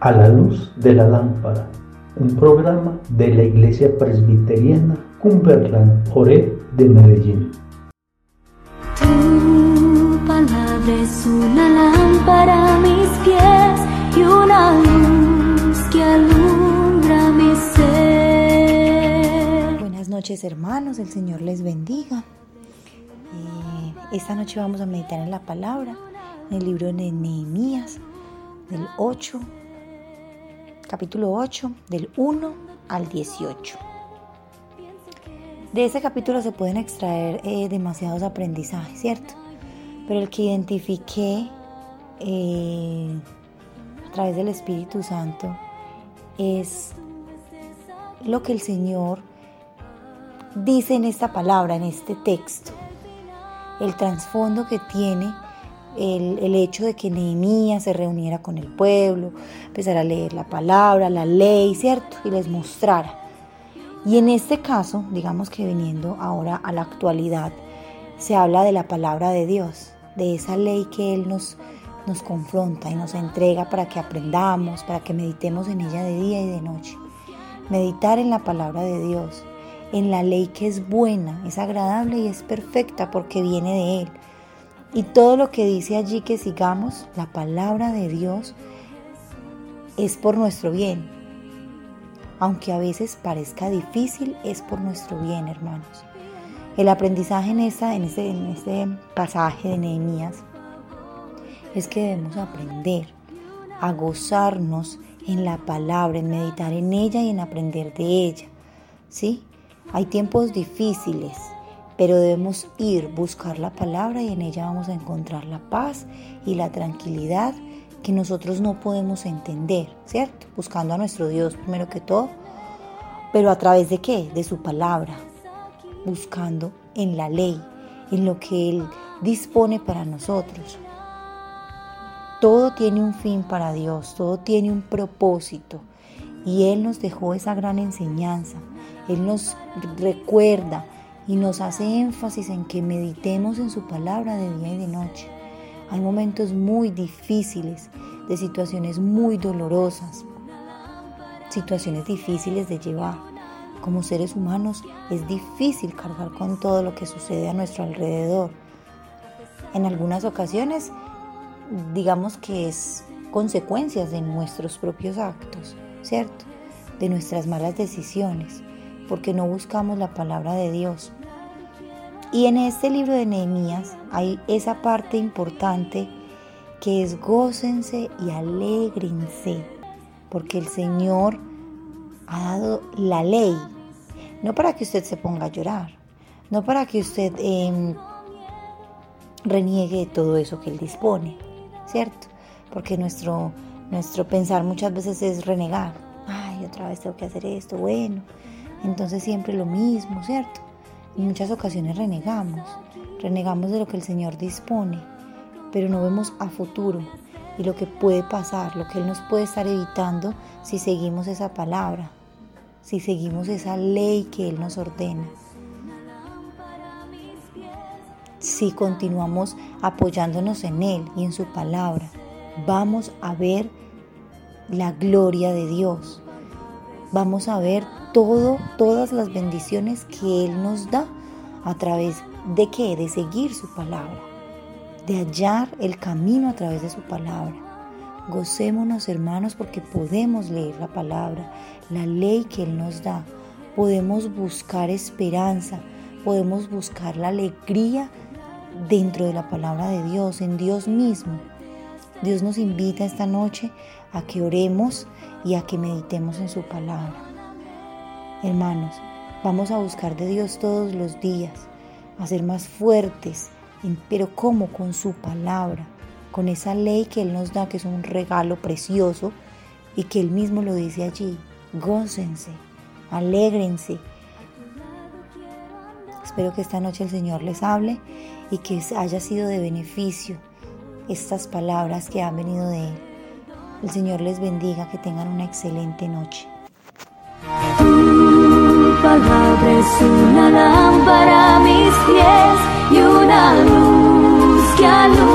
A la luz de la lámpara, un programa de la Iglesia Presbiteriana Cumberland Ore de Medellín. Tu palabra es una lámpara a mis pies y una luz que alumbra mi ser. Buenas noches hermanos, el Señor les bendiga. Eh, esta noche vamos a meditar en la palabra, en el libro de Nehemías, del 8 capítulo 8, del 1 al 18. De ese capítulo se pueden extraer eh, demasiados aprendizajes, ¿cierto? Pero el que identifiqué eh, a través del Espíritu Santo es lo que el Señor dice en esta palabra, en este texto, el trasfondo que tiene el, hecho de que Nehemías se reuniera con el pueblo, empezara a leer la palabra, la ley, ¿cierto? Y les mostrara. Y en este caso, digamos que viniendo ahora a la actualidad, se habla de la palabra de Dios, de esa ley que Él nos, nos confronta y nos entrega para que aprendamos, para que meditemos en ella de día y de noche. Meditar en la palabra de Dios, en la ley que es buena, es agradable y es perfecta porque viene de Él y todo lo que dice allí que sigamos, la palabra de Dios, es por nuestro bien. Aunque a veces parezca difícil, es por nuestro bien, hermanos. El aprendizaje en, esta, en, este, en este pasaje de Nehemías es que debemos aprender a gozarnos en la palabra, en meditar en ella y en aprender de ella. ¿Sí? Hay tiempos difíciles, pero debemos ir, buscar la palabra y en ella vamos a encontrar la paz y la tranquilidad que nosotros no podemos entender, ¿cierto? Buscando a nuestro Dios primero que todo, pero a través de qué? De su palabra, buscando en la ley, en lo que Él dispone para nosotros. Todo tiene un fin para Dios, todo tiene un propósito y Él nos dejó esa gran enseñanza, Él nos recuerda y nos hace énfasis en que meditemos en su palabra de día y de noche. Hay momentos muy difíciles, de situaciones muy dolorosas, situaciones difíciles de llevar. Como seres humanos es difícil cargar con todo lo que sucede a nuestro alrededor. En algunas ocasiones, digamos que es consecuencias de nuestros propios actos, ¿cierto? De nuestras malas decisiones porque no buscamos la palabra de Dios. Y en este libro de Nehemías hay esa parte importante que es gócense y alégrense, porque el Señor ha dado la ley, no para que usted se ponga a llorar, no para que usted em, reniegue todo eso que Él dispone, ¿cierto? Porque nuestro, nuestro pensar muchas veces es renegar. Ay, otra vez tengo que hacer esto, bueno, entonces siempre lo mismo, ¿cierto? En muchas ocasiones renegamos, renegamos de lo que el Señor dispone, pero no vemos a futuro y lo que puede pasar, lo que Él nos puede estar evitando si seguimos esa palabra, si seguimos esa ley que Él nos ordena. Si continuamos apoyándonos en Él y en su palabra, vamos a ver la gloria de Dios. Vamos a ver todo, todas las bendiciones que Él nos da a través de qué? De seguir su palabra, de hallar el camino a través de su palabra. Gocémonos hermanos porque podemos leer la palabra, la ley que Él nos da. Podemos buscar esperanza, podemos buscar la alegría dentro de la palabra de Dios, en Dios mismo. Dios nos invita esta noche a que oremos y a que meditemos en su palabra. Hermanos, vamos a buscar de Dios todos los días, a ser más fuertes, pero ¿cómo? Con su palabra, con esa ley que Él nos da, que es un regalo precioso y que Él mismo lo dice allí. Gócense, alégrense. Espero que esta noche el Señor les hable y que haya sido de beneficio estas palabras que han venido de Él. El Señor les bendiga, que tengan una excelente noche palabra es una lámpara a mis pies y una luz que alumbra.